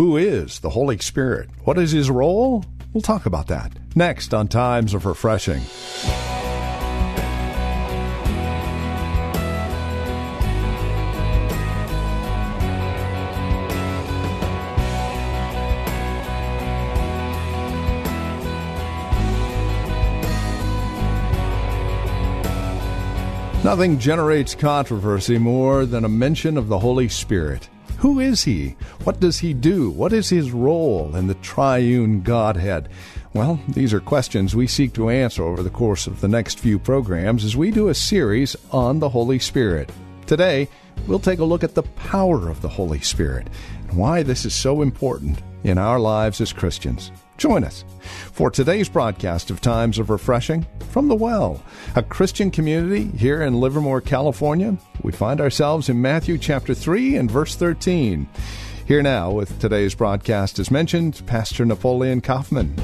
Who is the Holy Spirit? What is his role? We'll talk about that next on Times of Refreshing. Nothing generates controversy more than a mention of the Holy Spirit. Who is he? What does he do? What is his role in the triune Godhead? Well, these are questions we seek to answer over the course of the next few programs as we do a series on the Holy Spirit. Today, we'll take a look at the power of the Holy Spirit and why this is so important in our lives as Christians. Join us for today's broadcast of Times of Refreshing from the Well, a Christian community here in Livermore, California. We find ourselves in Matthew chapter 3 and verse 13. Here now with today's broadcast, as mentioned, Pastor Napoleon Kaufman.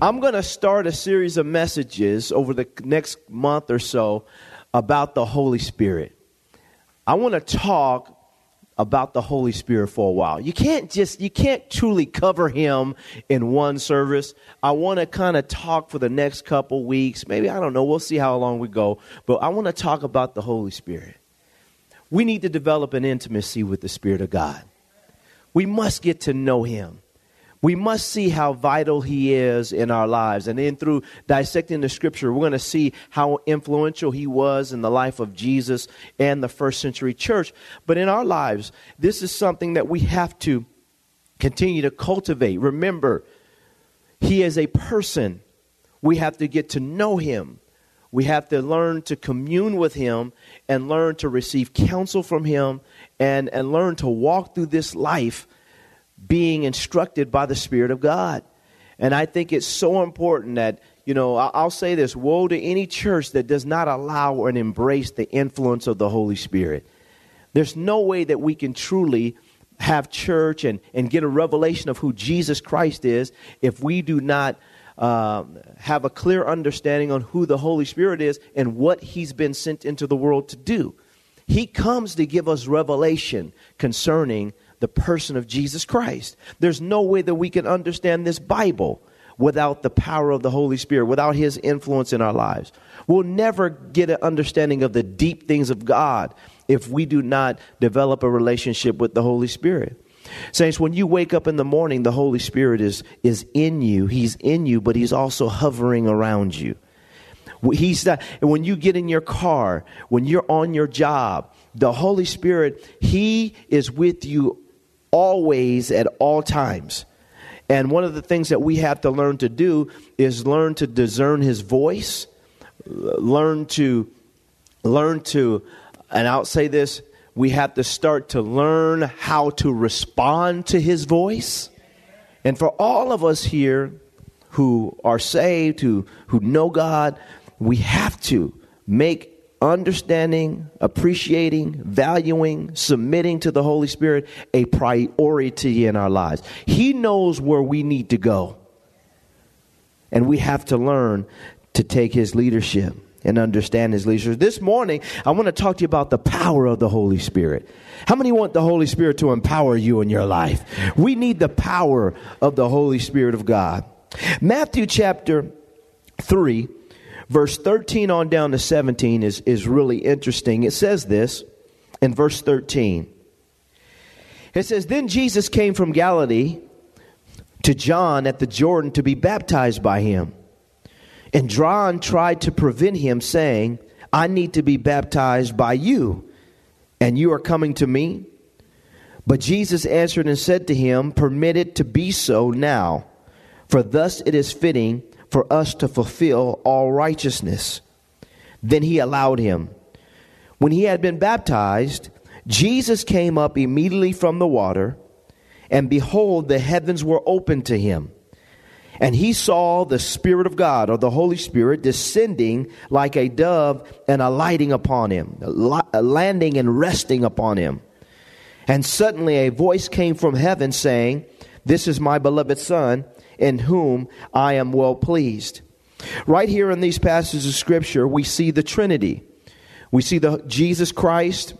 I'm going to start a series of messages over the next month or so about the Holy Spirit. I want to talk about the Holy Spirit for a while. You can't just, you can't truly cover him in one service. I want to kind of talk for the next couple weeks. Maybe, I don't know, we'll see how long we go. But I want to talk about the Holy Spirit. We need to develop an intimacy with the Spirit of God. We must get to know him we must see how vital he is in our lives. And then through dissecting the scripture, we're going to see how influential he was in the life of Jesus and the first century church. But in our lives, this is something that we have to continue to cultivate. Remember, he is a person. We have to get to know him. We have to learn to commune with him and learn to receive counsel from him and, and learn to walk through this life being instructed by the Spirit of God. And I think it's so important that, you know, I'll say this woe to any church that does not allow and embrace the influence of the Holy Spirit. There's no way that we can truly have church and, and get a revelation of who Jesus Christ is if we do not uh, have a clear understanding on who the Holy Spirit is and what He's been sent into the world to do. He comes to give us revelation concerning the person of Jesus Christ. There's no way that we can understand this Bible without the power of the Holy Spirit, without His influence in our lives. We'll never get an understanding of the deep things of God if we do not develop a relationship with the Holy Spirit. Saints, when you wake up in the morning, the Holy Spirit is, is in you. He's in you, but He's also hovering around you. He's not, when you get in your car, when you're on your job, the Holy Spirit, He is with you always at all times. And one of the things that we have to learn to do is learn to discern his voice, learn to learn to and I'll say this, we have to start to learn how to respond to his voice. And for all of us here who are saved, who who know God, we have to make understanding, appreciating, valuing, submitting to the Holy Spirit a priority in our lives. He knows where we need to go. And we have to learn to take His leadership and understand His leadership. This morning, I want to talk to you about the power of the Holy Spirit. How many want the Holy Spirit to empower you in your life? We need the power of the Holy Spirit of God. Matthew chapter 3 verse 13 on down to 17 is, is really interesting. It says this in verse 13. It says, Then Jesus came from Galilee to John at the Jordan to be baptized by him. And John tried to prevent him, saying, I need to be baptized by you, and you are coming to me? But Jesus answered and said to him, Permit it to be so now, for thus it is fitting for us to fulfill all righteousness. Then he allowed him. When he had been baptized, Jesus came up immediately from the water, and behold, the heavens were opened to him. And he saw the Spirit of God, or the Holy Spirit, descending like a dove and alighting upon him, landing and resting upon him. And suddenly a voice came from heaven saying, This is my beloved Son, in whom I am well pleased. Right here in these passages of Scripture, we see the Trinity. We see the Jesus Christ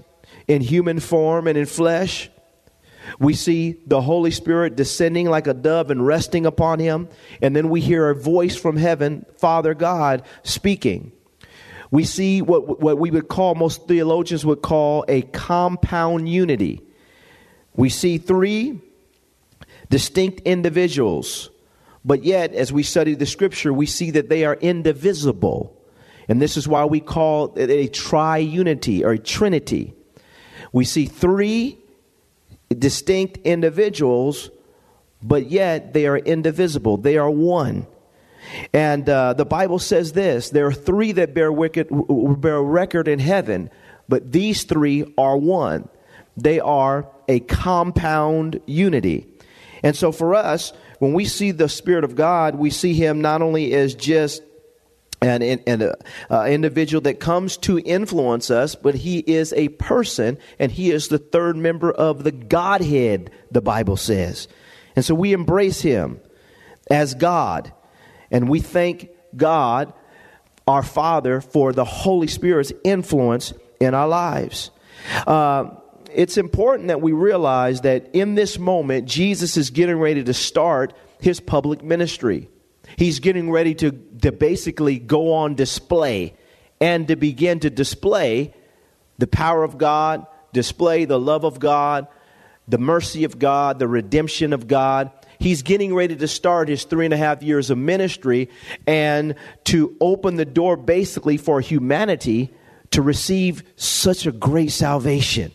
in human form and in flesh. We see the Holy Spirit descending like a dove and resting upon him. And then we hear a voice from heaven, Father God, speaking. We see what, what we would call, most theologians would call a compound unity. We see three distinct individuals, but yet, as we study the scripture, we see that they are indivisible. And this is why we call it a triunity or a trinity. We see three distinct individuals, but yet they are indivisible. They are one. And uh, the Bible says this there are three that bear, wicked, bear record in heaven, but these three are one. They are a compound unity. And so for us, when we see the Spirit of God, we see Him not only as just an, an uh, individual that comes to influence us, but he is a person, and he is the third member of the Godhead, the Bible says. And so we embrace him as God, and we thank God, our Father, for the Holy Spirit's influence in our lives. Uh, it's important that we realize that in this moment, Jesus is getting ready to start his public ministry. He's getting ready to, to basically go on display and to begin to display the power of God, display the love of God, the mercy of God, the redemption of God. He's getting ready to start his three and a half years of ministry and to open the door basically for humanity to receive such a great salvation.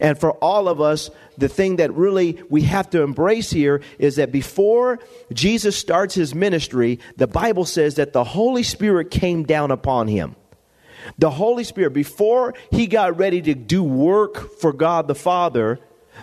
And for all of us, the thing that really we have to embrace here is that before Jesus starts his ministry, the Bible says that the Holy Spirit came down upon him. The Holy Spirit, before he got ready to do work for God the Father,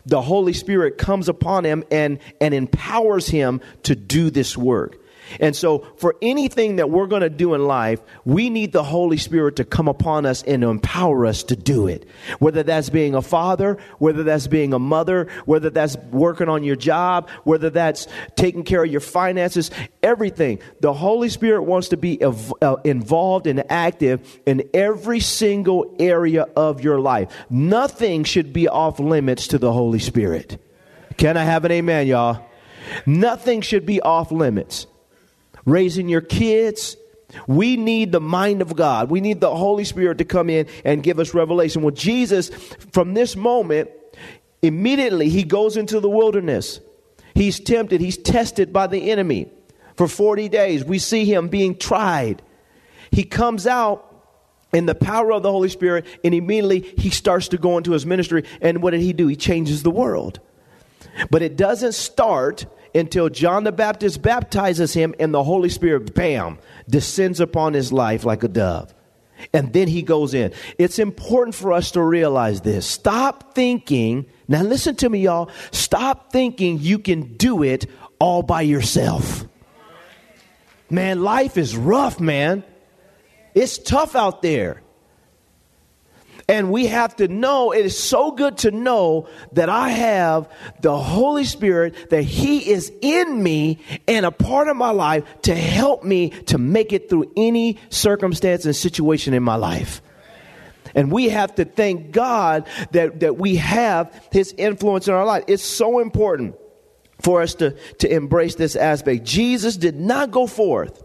the Holy Spirit comes upon him and, and empowers him to do this work. And so, for anything that we're going to do in life, we need the Holy Spirit to come upon us and empower us to do it. Whether that's being a father, whether that's being a mother, whether that's working on your job, whether that's taking care of your finances, everything. The Holy Spirit wants to be ev- uh, involved and active in every single area of your life. Nothing should be off limits to the Holy Spirit. Can I have an amen, y'all? Nothing should be off limits raising your kids. We need the mind of God. We need the Holy Spirit to come in and give us revelation. Well, Jesus, from this moment, immediately he goes into the wilderness. He's tempted, he's tested by the enemy for 40 days. We see him being tried. He comes out in the power of the Holy Spirit, and immediately he starts to go into his ministry. And what did he do? He changes the world. But it doesn't start until John the Baptist baptizes him and the Holy Spirit, bam, descends upon his life like a dove. And then he goes in. It's important for us to realize this. Stop thinking, now listen to me, y'all. Stop thinking you can do it all by yourself. Man, life is rough, man. It's tough out there. And we have to know, it is so good to know that I have the Holy Spirit, that He is in me and a part of my life to help me to make it through any circumstance and situation in my life. And we have to thank God that, that we have His influence in our life. It's so important for us to, to embrace this aspect. Jesus did not go forth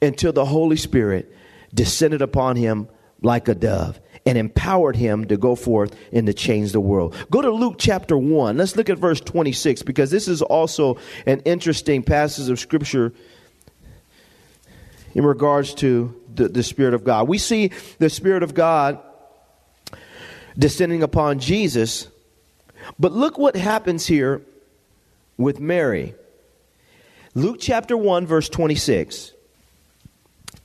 until the Holy Spirit descended upon him like a dove and empowered him to go forth and to change the world. Go to Luke chapter 1. Let's look at verse 26 because this is also an interesting passage of scripture in regards to the, the Spirit of God. We see the Spirit of God descending upon Jesus, but look what happens here with Mary. Luke chapter 1, verse 26.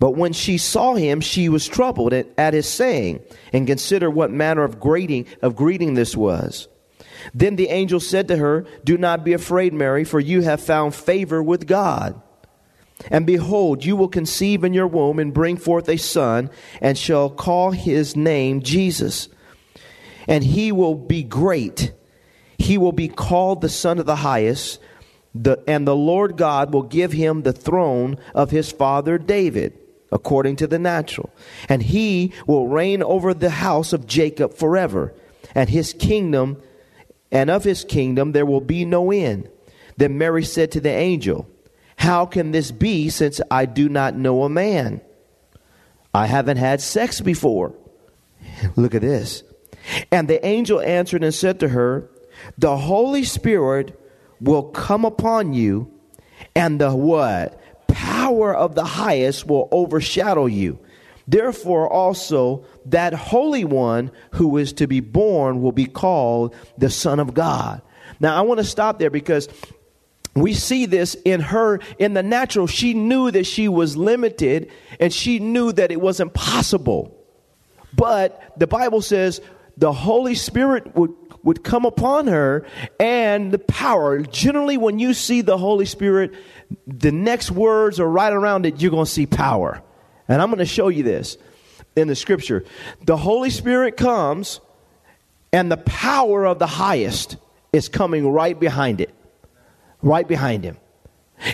But when she saw him, she was troubled at his saying, and considered what manner of greeting of greeting this was. Then the angel said to her, Do not be afraid, Mary, for you have found favor with God. And behold, you will conceive in your womb and bring forth a son, and shall call his name Jesus. And he will be great. He will be called the Son of the Highest, the, and the Lord God will give him the throne of his father David, according to the natural. And he will reign over the house of Jacob forever, and his kingdom and of his kingdom there will be no end. Then Mary said to the angel, How can this be since I do not know a man? I haven't had sex before. Look at this. And the angel answered and said to her, The Holy Spirit will come upon you, and the what? Power of the highest will overshadow you. Therefore, also, that Holy One who is to be born will be called the Son of God. Now, I want to stop there because we see this in her in the natural. She knew that she was limited and she knew that it was impossible. But the Bible says the Holy Spirit would, would come upon her and the power. Generally, when you see the Holy Spirit, the next words are right around it, you're going to see power. And I'm going to show you this in the scripture. The Holy Spirit comes, and the power of the highest is coming right behind it. Right behind him.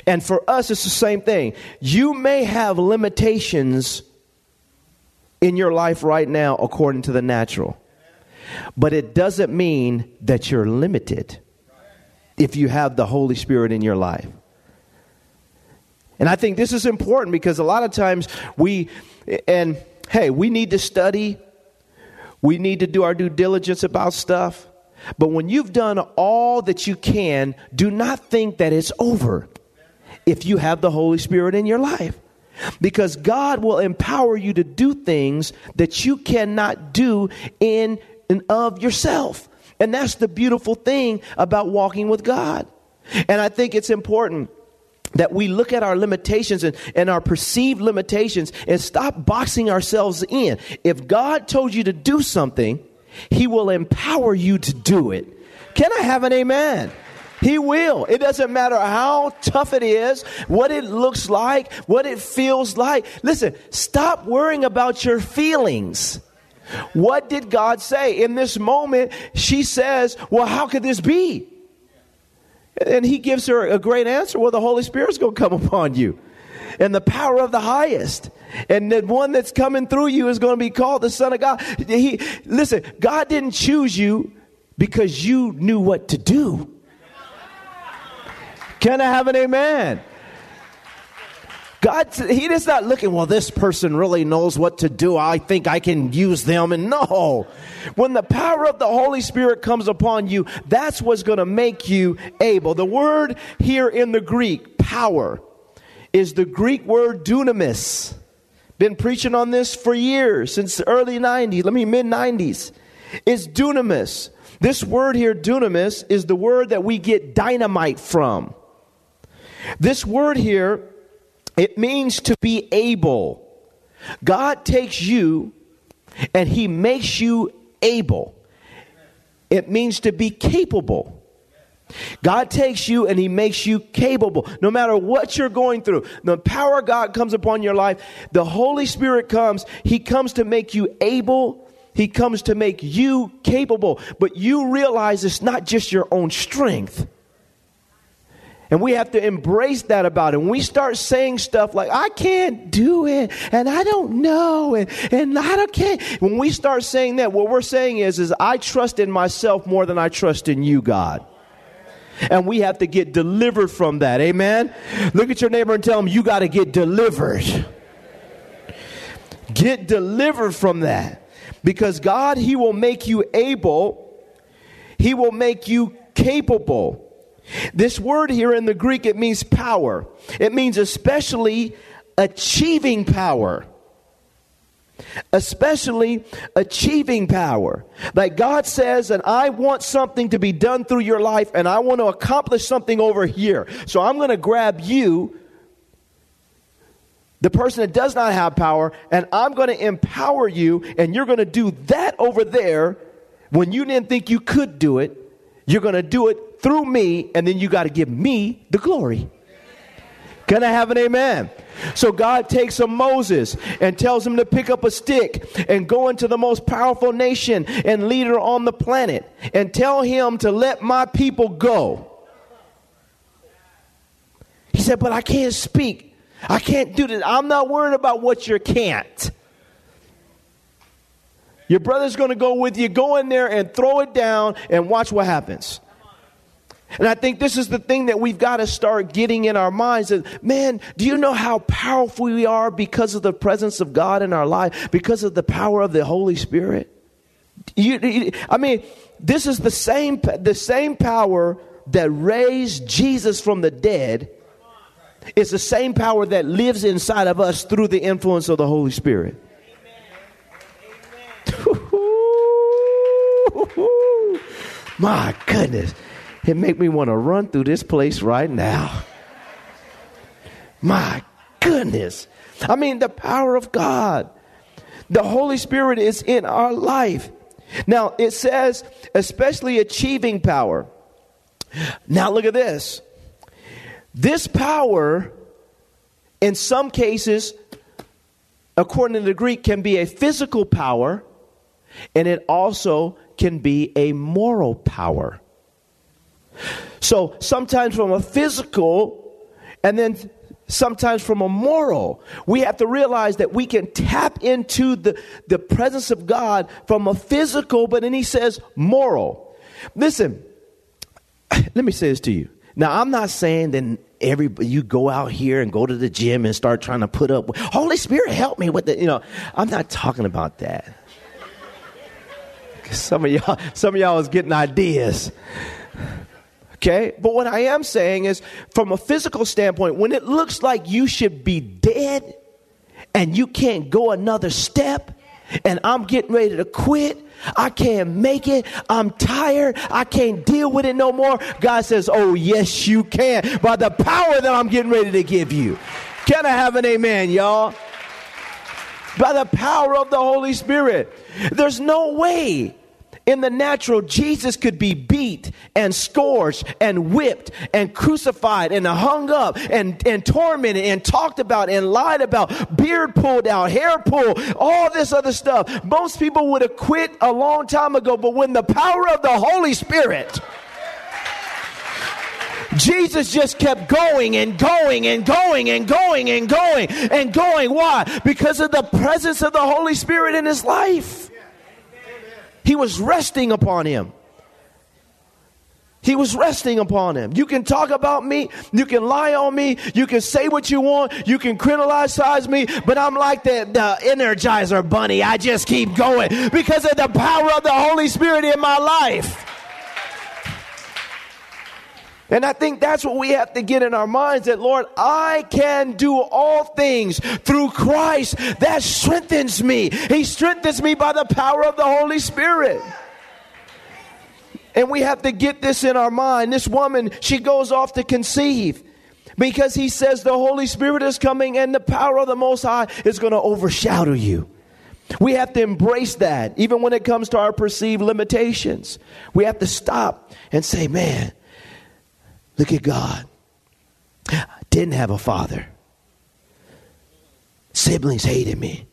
And for us, it's the same thing. You may have limitations in your life right now according to the natural, but it doesn't mean that you're limited if you have the Holy Spirit in your life. And I think this is important because a lot of times we, and hey, we need to study, we need to do our due diligence about stuff. But when you've done all that you can, do not think that it's over if you have the Holy Spirit in your life. Because God will empower you to do things that you cannot do in and of yourself. And that's the beautiful thing about walking with God. And I think it's important that we look at our limitations and, and our perceived limitations and stop boxing ourselves in. If God told you to do something, He will empower you to do it. Can I have an amen? He will. It doesn't matter how tough it is, what it looks like, what it feels like. Listen, stop worrying about your feelings. What did God say? In this moment, she says, Well, how could this be? And he gives her a great answer. Well, the Holy Spirit's going to come upon you. And the power of the highest. And the one that's coming through you is going to be called the Son of God. He, listen, God didn't choose you because you knew what to do. Can I have an amen? God, He is not looking, well, this person really knows what to do. I think I can use them. And no. When the power of the Holy Spirit comes upon you, that's what's going to make you able. The word here in the Greek, power, is the Greek word dunamis. Been preaching on this for years, since the early 90s, let me mid 90s. It's dunamis. This word here, dunamis, is the word that we get dynamite from. This word here it means to be able. God takes you and He makes you able. It means to be capable. God takes you and He makes you capable. No matter what you're going through, the power of God comes upon your life. The Holy Spirit comes. He comes to make you able. He comes to make you capable. But you realize it's not just your own strength. And we have to embrace that about it. When we start saying stuff like, I can't do it, and I don't know, and, and I don't care. When we start saying that, what we're saying is, is I trust in myself more than I trust in you, God. And we have to get delivered from that. Amen? Look at your neighbor and tell him, you got to get delivered. Get delivered from that. Because God, He will make you able, He will make you capable. This word here in the Greek, it means power. It means especially achieving power. Especially achieving power. Like God says, and I want something to be done through your life, and I want to accomplish something over here. So I'm going to grab you, the person that does not have power, and I'm going to empower you, and you're going to do that over there when you didn't think you could do it. You're going to do it through me, and then you got to give me the glory. Can I have an amen? So God takes a Moses and tells him to pick up a stick and go into the most powerful nation and leader on the planet and tell him to let my people go. He said, But I can't speak. I can't do this. I'm not worried about what you can't. Your brother's going to go with you. Go in there and throw it down and watch what happens. And I think this is the thing that we've got to start getting in our minds that, man, do you know how powerful we are because of the presence of God in our life, because of the power of the Holy Spirit? You, I mean, this is the same, the same power that raised Jesus from the dead. It's the same power that lives inside of us through the influence of the Holy Spirit. My goodness. It make me want to run through this place right now. My goodness. I mean, the power of God. The Holy Spirit is in our life. Now, it says, especially achieving power. Now, look at this. This power, in some cases, according to the Greek, can be a physical power, and it also can be a moral power. So sometimes from a physical and then sometimes from a moral. We have to realize that we can tap into the, the presence of God from a physical, but then he says moral. Listen, let me say this to you. Now, I'm not saying that every you go out here and go to the gym and start trying to put up Holy Spirit help me with the you know I'm not talking about that. Some of y'all some of y'all is getting ideas. Okay? But what I am saying is, from a physical standpoint, when it looks like you should be dead and you can't go another step, and I'm getting ready to quit, I can't make it, I'm tired, I can't deal with it no more, God says, Oh, yes, you can, by the power that I'm getting ready to give you. Can I have an amen, y'all? By the power of the Holy Spirit. There's no way in the natural, Jesus could be beat and scourged and whipped and crucified and hung up and, and tormented and talked about and lied about, beard pulled out, hair pulled, all this other stuff. Most people would have quit a long time ago, but when the power of the Holy Spirit, Jesus just kept going and going and going and going and going and going. Why? Because of the presence of the Holy Spirit in his life. He was resting upon him. He was resting upon him. You can talk about me. You can lie on me. You can say what you want. You can criticize me. But I'm like the, the Energizer bunny. I just keep going because of the power of the Holy Spirit in my life. And I think that's what we have to get in our minds that, Lord, I can do all things through Christ that strengthens me. He strengthens me by the power of the Holy Spirit. And we have to get this in our mind. This woman, she goes off to conceive because he says the Holy Spirit is coming and the power of the Most High is going to overshadow you. We have to embrace that, even when it comes to our perceived limitations. We have to stop and say, man, Look at God. Didn't have a father. Siblings hated me.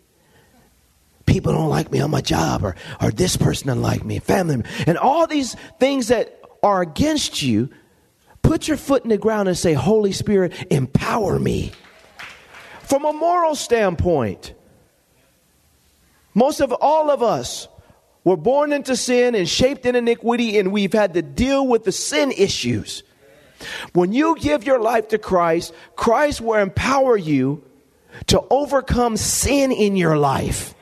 People don't like me on my job, or, or this person doesn't like me, family. And all these things that are against you, put your foot in the ground and say, Holy Spirit, empower me. From a moral standpoint, most of all of us were born into sin and shaped in iniquity, and we've had to deal with the sin issues. When you give your life to Christ, Christ will empower you to overcome sin in your life.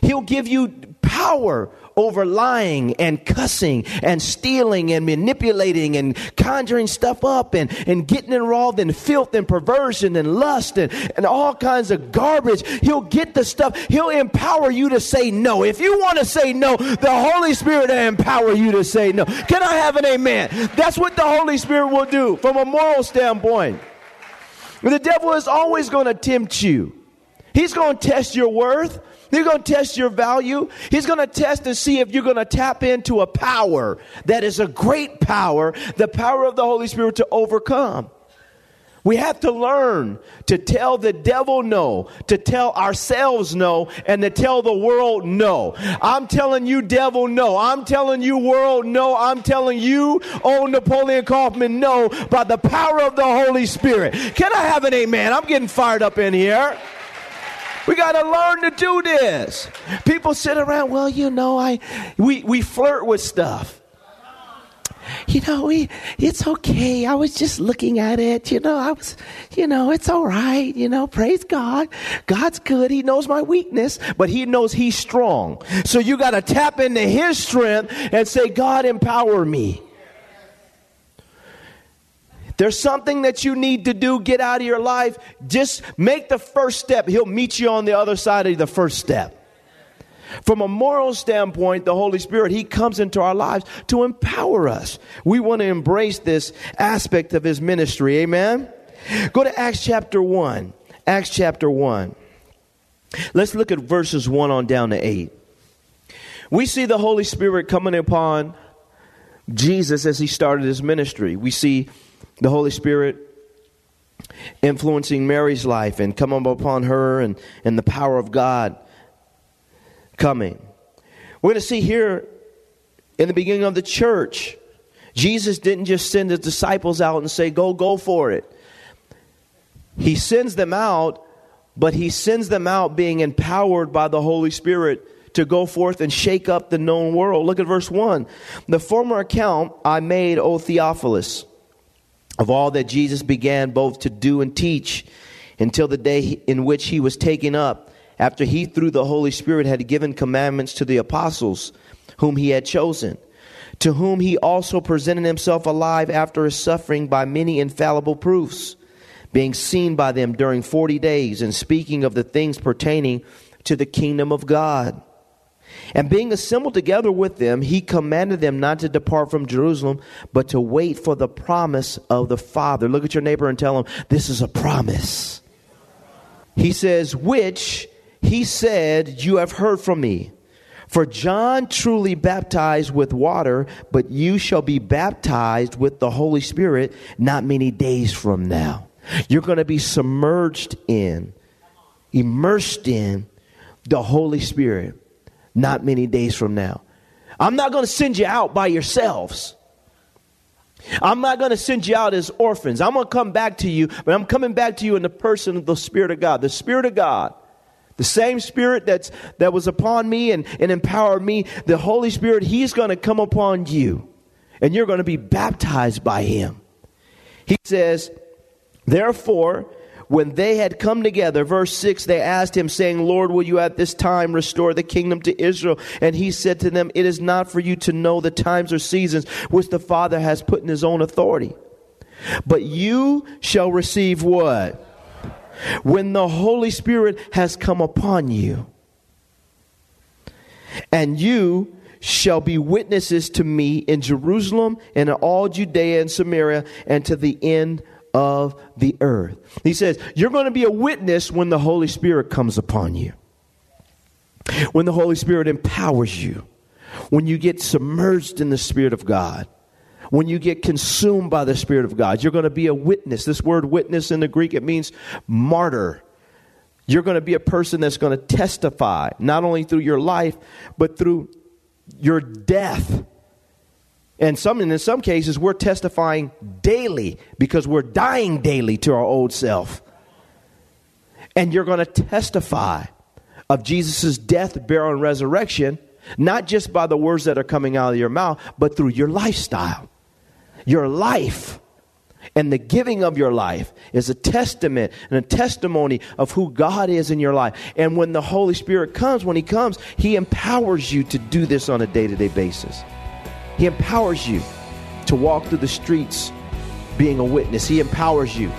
He'll give you power over lying and cussing and stealing and manipulating and conjuring stuff up and, and getting involved in filth and perversion and lust and, and all kinds of garbage. He'll get the stuff. He'll empower you to say no. If you want to say no, the Holy Spirit will empower you to say no. Can I have an amen? That's what the Holy Spirit will do from a moral standpoint. The devil is always going to tempt you. He's going to test your worth. He's going to test your value. He's going to test and see if you're going to tap into a power that is a great power, the power of the Holy Spirit to overcome. We have to learn to tell the devil no, to tell ourselves no, and to tell the world no. I'm telling you, devil, no. I'm telling you, world, no. I'm telling you, oh, Napoleon Kaufman, no, by the power of the Holy Spirit. Can I have an amen? I'm getting fired up in here. We got to learn to do this. People sit around, well, you know, I we we flirt with stuff. You know, we, it's okay. I was just looking at it. You know, I was, you know, it's all right. You know, praise God. God's good. He knows my weakness, but He knows He's strong. So you got to tap into His strength and say, God, empower me there's something that you need to do, get out of your life, just make the first step. He'll meet you on the other side of the first step. From a moral standpoint, the Holy Spirit, He comes into our lives to empower us. We want to embrace this aspect of His ministry. Amen? Go to Acts chapter 1. Acts chapter 1. Let's look at verses 1 on down to 8. We see the Holy Spirit coming upon Jesus as He started His ministry. We see the Holy Spirit influencing Mary's life and coming upon her and, and the power of God coming. We're going to see here in the beginning of the church, Jesus didn't just send his disciples out and say, Go, go for it. He sends them out, but he sends them out being empowered by the Holy Spirit to go forth and shake up the known world. Look at verse 1. The former account I made, O Theophilus of all that Jesus began both to do and teach until the day in which he was taken up, after he, through the Holy Spirit, had given commandments to the apostles whom he had chosen, to whom he also presented himself alive after his suffering by many infallible proofs, being seen by them during forty days, and speaking of the things pertaining to the kingdom of God. And being assembled together with them, he commanded them not to depart from Jerusalem, but to wait for the promise of the Father. Look at your neighbor and tell him, This is a promise. He says, Which he said, You have heard from me. For John truly baptized with water, but you shall be baptized with the Holy Spirit not many days from now. You're going to be submerged in, immersed in the Holy Spirit not many days from now. I'm not going to send you out by yourselves. I'm not going to send you out as orphans. I'm going to come back to you, but I'm coming back to you in the person of the Spirit of God. The Spirit of God, the same Spirit that's, that was upon me and, and empowered me, the Holy Spirit, He's going to come upon you, and you're going to be baptized by Him. He says, Therefore, when they had come together, verse 6, they asked him, saying, Lord, will you at this time restore the kingdom to Israel? And he said to them, It is not for you to know the times or seasons which the Father has put in his own authority. But you shall receive what? When the Holy Spirit has come upon you. And you shall be witnesses to me in Jerusalem and in all Judea and Samaria and to the end of the earth. He says, You're going to be a witness when the Holy Spirit comes upon you, when the Holy Spirit empowers you, when you get submerged in the Spirit of God. When you get consumed by the Spirit of God, you're going to be a witness. This word witness in the Greek, it means martyr. You're going to be a person that's going to testify, not only through your life, but through your death and some, and in some cases, we're testifying daily because we're dying daily to our old self. And you're going to testify of Jesus' death, burial, and resurrection, not just by the words that are coming out of your mouth, but through your lifestyle. Your life And the giving of your life is a testament and a testimony of who God is in your life. And when the Holy Spirit comes, when He comes, He empowers you to do this on a day to day basis. He empowers you to walk through the streets being a witness. He empowers you.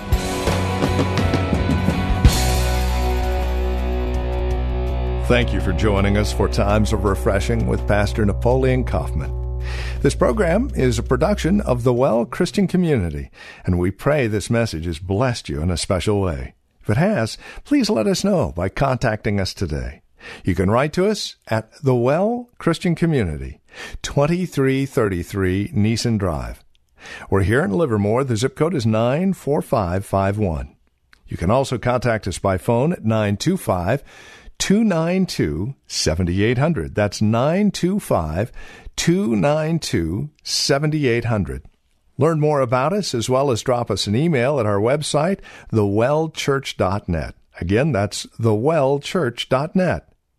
Thank you for joining us for Times of Refreshing with Pastor Napoleon Kaufman. This program is a production of the Well Christian Community, and we pray this message has blessed you in a special way. If it has, please let us know by contacting us today. You can write to us at the Well Christian Community, 2333 Nissen Drive. We're here in Livermore. The zip code is 94551. You can also contact us by phone at 925 292 7800. That's 925 292 7800. Learn more about us as well as drop us an email at our website, thewellchurch.net. Again, that's thewellchurch.net.